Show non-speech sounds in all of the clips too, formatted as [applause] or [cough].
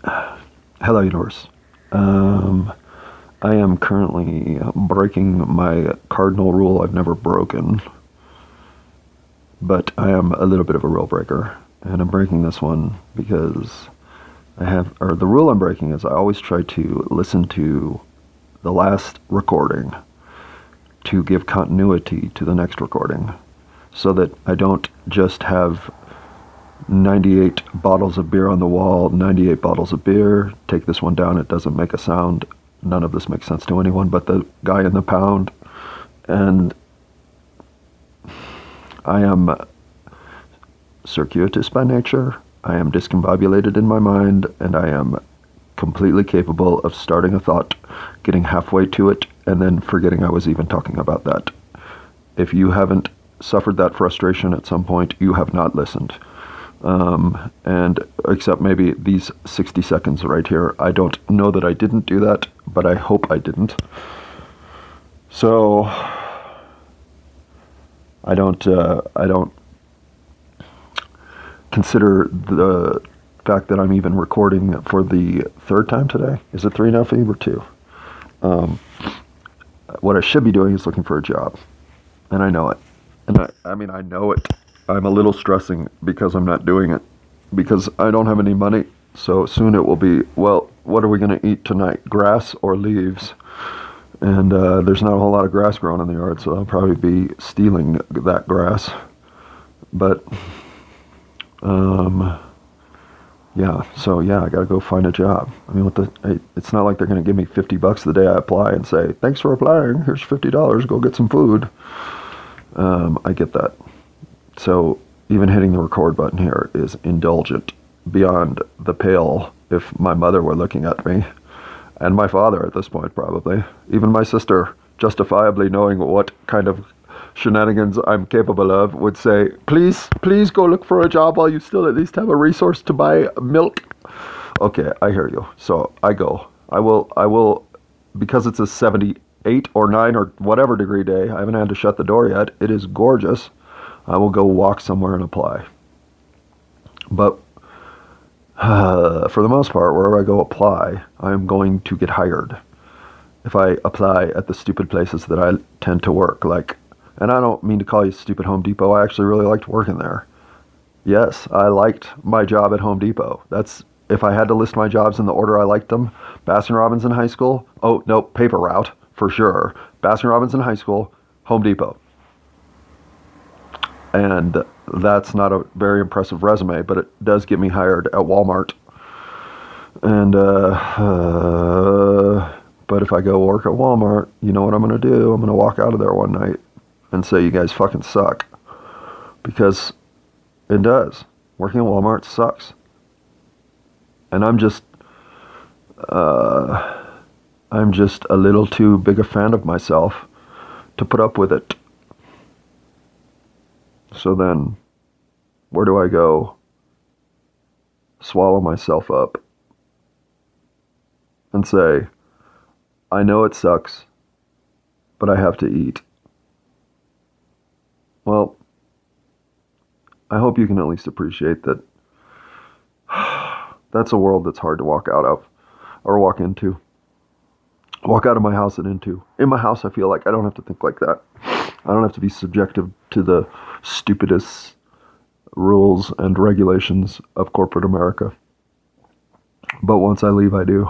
[sighs] Hello, universe. Um, I am currently breaking my cardinal rule I've never broken, but I am a little bit of a rule breaker, and I'm breaking this one because I have, or the rule I'm breaking is I always try to listen to the last recording to give continuity to the next recording so that I don't just have 98 bottles of beer on the wall, 98 bottles of beer, take this one down, it doesn't make a sound. None of this makes sense to anyone but the guy in the pound. And I am circuitous by nature. I am discombobulated in my mind, and I am completely capable of starting a thought, getting halfway to it, and then forgetting I was even talking about that. If you haven't suffered that frustration at some point, you have not listened. Um, and except maybe these 60 seconds right here, I don't know that I didn't do that, but I hope I didn't. So I don't, uh, I don't consider the fact that I'm even recording for the third time today. Is it three now, Phoebe, or two? Um, what I should be doing is looking for a job, and I know it. And I, I mean, I know it. I'm a little stressing because I'm not doing it because I don't have any money. So soon it will be, well, what are we going to eat tonight? Grass or leaves? And uh, there's not a whole lot of grass growing in the yard, so I'll probably be stealing that grass. But, um, yeah, so yeah, I got to go find a job. I mean, what the? It's not like they're going to give me 50 bucks the day I apply and say, thanks for applying. Here's $50. Go get some food. Um, I get that. So even hitting the record button here is indulgent beyond the pale if my mother were looking at me, and my father at this point probably, even my sister, justifiably knowing what kind of shenanigans I'm capable of, would say, please, please go look for a job while you still at least have a resource to buy milk. Okay, I hear you. So I go. I will, I will, because it's a 78 or 9 or whatever degree day, I haven't had to shut the door yet. It is gorgeous. I will go walk somewhere and apply. But uh, [sighs] for the most part, wherever I go apply, I'm going to get hired. If I apply at the stupid places that I tend to work, like, and I don't mean to call you stupid Home Depot, I actually really liked working there. Yes, I liked my job at Home Depot. That's if I had to list my jobs in the order I liked them. Baskin Robbins in high school. Oh no, paper route for sure. Baskin Robbins in high school. Home Depot and that's not a very impressive resume, but it does get me hired at Walmart. And uh, uh, but if I go work at Walmart, you know what I'm gonna do? I'm gonna walk out of there one night and say you guys fucking suck, because it does. Working at Walmart sucks, and I'm just uh, I'm just a little too big a fan of myself to put up with it. So then, where do I go? Swallow myself up and say, I know it sucks, but I have to eat. Well, I hope you can at least appreciate that [sighs] that's a world that's hard to walk out of or walk into. Walk out of my house and into. In my house, I feel like I don't have to think like that. I don't have to be subjective to the stupidest rules and regulations of corporate America. But once I leave, I do.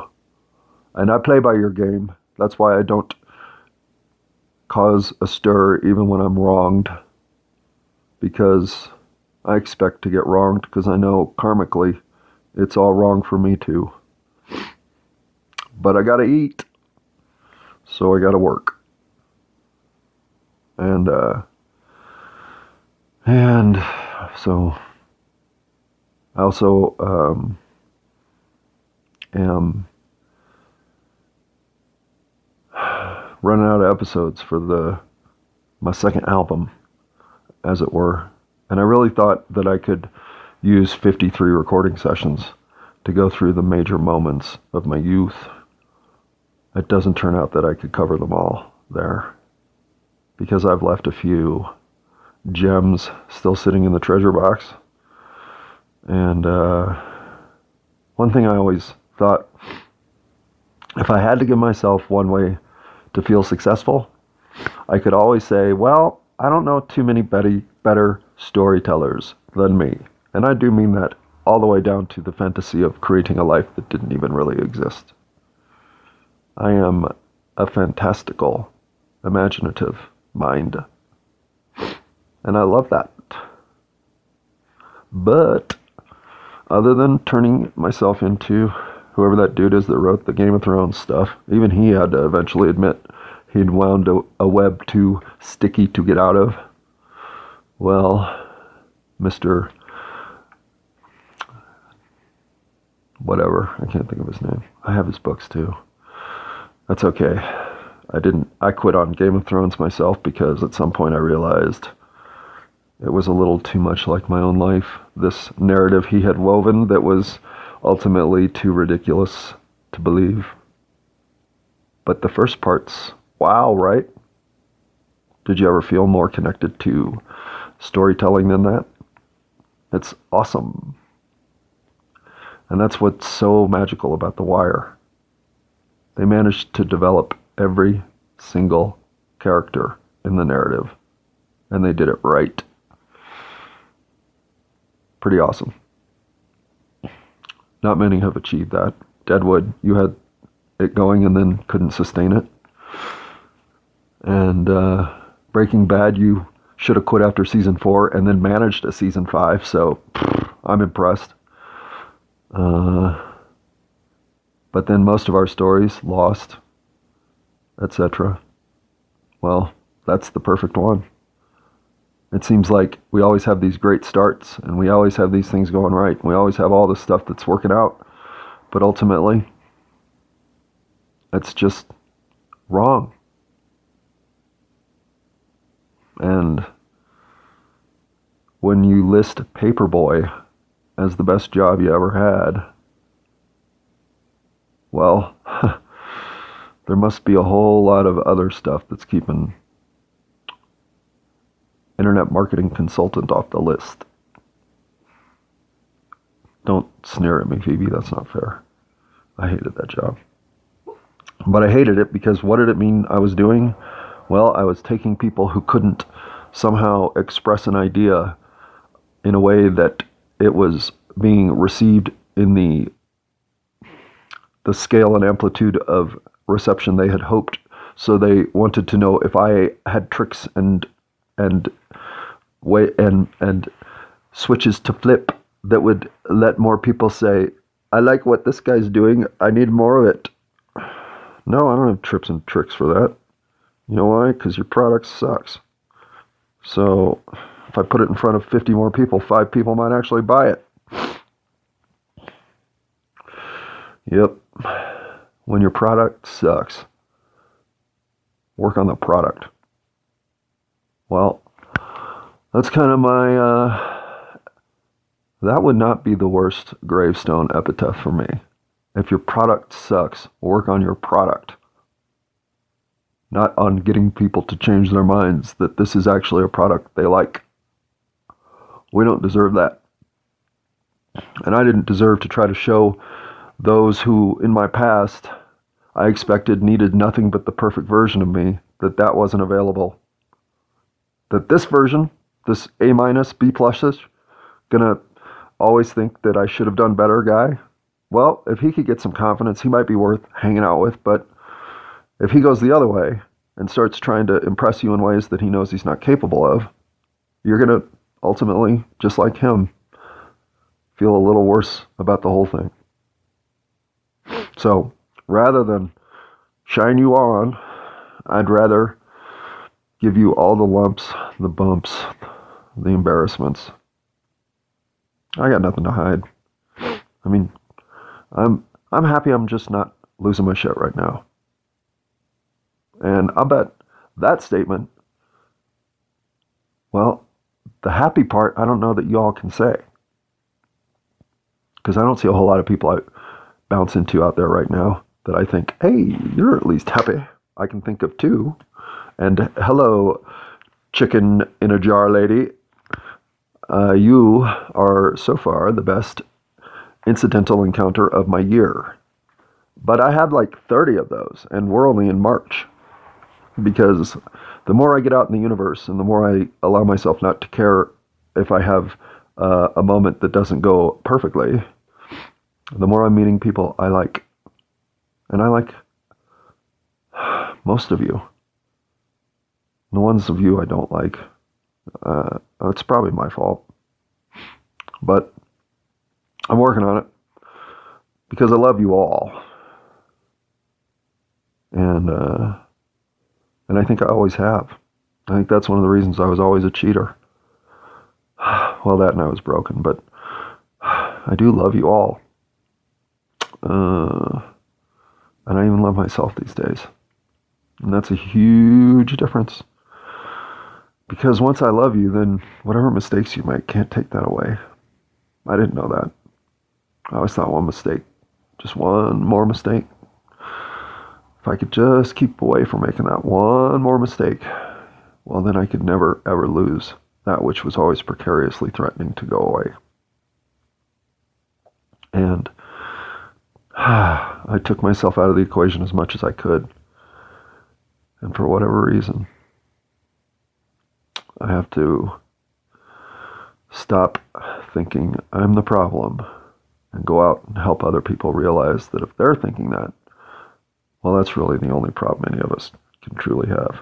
And I play by your game. That's why I don't cause a stir even when I'm wronged. Because I expect to get wronged because I know karmically it's all wrong for me too. But I gotta eat. So I gotta work. And, uh, and so I also um, am running out of episodes for the my second album, as it were. And I really thought that I could use 53 recording sessions to go through the major moments of my youth. It doesn't turn out that I could cover them all there because I've left a few gems still sitting in the treasure box. And uh, one thing I always thought if I had to give myself one way to feel successful, I could always say, well, I don't know too many better, better storytellers than me. And I do mean that all the way down to the fantasy of creating a life that didn't even really exist. I am a fantastical, imaginative mind. And I love that. But other than turning myself into whoever that dude is that wrote the Game of Thrones stuff, even he had to eventually admit he'd wound a, a web too sticky to get out of. Well, Mr. Whatever, I can't think of his name. I have his books too. That's okay. I didn't. I quit on Game of Thrones myself because at some point I realized it was a little too much like my own life. This narrative he had woven that was ultimately too ridiculous to believe. But the first part's wow, right? Did you ever feel more connected to storytelling than that? It's awesome. And that's what's so magical about The Wire. They managed to develop every single character in the narrative, and they did it right. Pretty awesome. Not many have achieved that. Deadwood, you had it going and then couldn't sustain it. And uh, Breaking Bad, you should have quit after season four and then managed a season five. So pff, I'm impressed. Uh, but then most of our stories, Lost, etc. Well, that's the perfect one. It seems like we always have these great starts and we always have these things going right. We always have all this stuff that's working out. But ultimately, it's just wrong. And when you list Paperboy as the best job you ever had, well, [laughs] there must be a whole lot of other stuff that's keeping internet marketing consultant off the list. Don't sneer at me, Phoebe. That's not fair. I hated that job. But I hated it because what did it mean I was doing? Well, I was taking people who couldn't somehow express an idea in a way that it was being received in the the scale and amplitude of reception they had hoped. So they wanted to know if I had tricks and and way and and switches to flip that would let more people say, "I like what this guy's doing. I need more of it." No, I don't have trips and tricks for that. You know why? Because your product sucks. So if I put it in front of 50 more people, five people might actually buy it. Yep. When your product sucks, work on the product. Well, that's kind of my. Uh, that would not be the worst gravestone epitaph for me. If your product sucks, work on your product. Not on getting people to change their minds that this is actually a product they like. We don't deserve that. And I didn't deserve to try to show those who, in my past, I expected needed nothing but the perfect version of me, that that wasn't available. That this version, this A minus, B pluses, gonna always think that I should have done better guy. Well, if he could get some confidence, he might be worth hanging out with. But if he goes the other way and starts trying to impress you in ways that he knows he's not capable of, you're gonna ultimately, just like him, feel a little worse about the whole thing. So rather than shine you on, I'd rather give you all the lumps, the bumps, the embarrassments. I got nothing to hide. I mean, I'm I'm happy I'm just not losing my shit right now. And I bet that statement well, the happy part I don't know that y'all can say. Because I don't see a whole lot of people I bounce into out there right now that I think, hey, you're at least happy. I can think of two. And hello, chicken in a jar lady. Uh, you are so far the best incidental encounter of my year. But I had like 30 of those, and we're only in March. Because the more I get out in the universe and the more I allow myself not to care if I have uh, a moment that doesn't go perfectly, the more I'm meeting people I like. And I like [sighs] most of you. The ones of you I don't like, uh, it's probably my fault. But I'm working on it because I love you all. And uh, and I think I always have. I think that's one of the reasons I was always a cheater. [sighs] Well, that and I was broken, but [sighs] I do love you all. Uh, and I even love myself these days. And that's a huge difference. Because once I love you, then whatever mistakes you make can't take that away. I didn't know that. I always thought one mistake, just one more mistake. If I could just keep away from making that one more mistake, well, then I could never, ever lose that which was always precariously threatening to go away. And [sighs] I took myself out of the equation as much as I could. And for whatever reason, I have to stop thinking I'm the problem and go out and help other people realize that if they're thinking that, well, that's really the only problem any of us can truly have.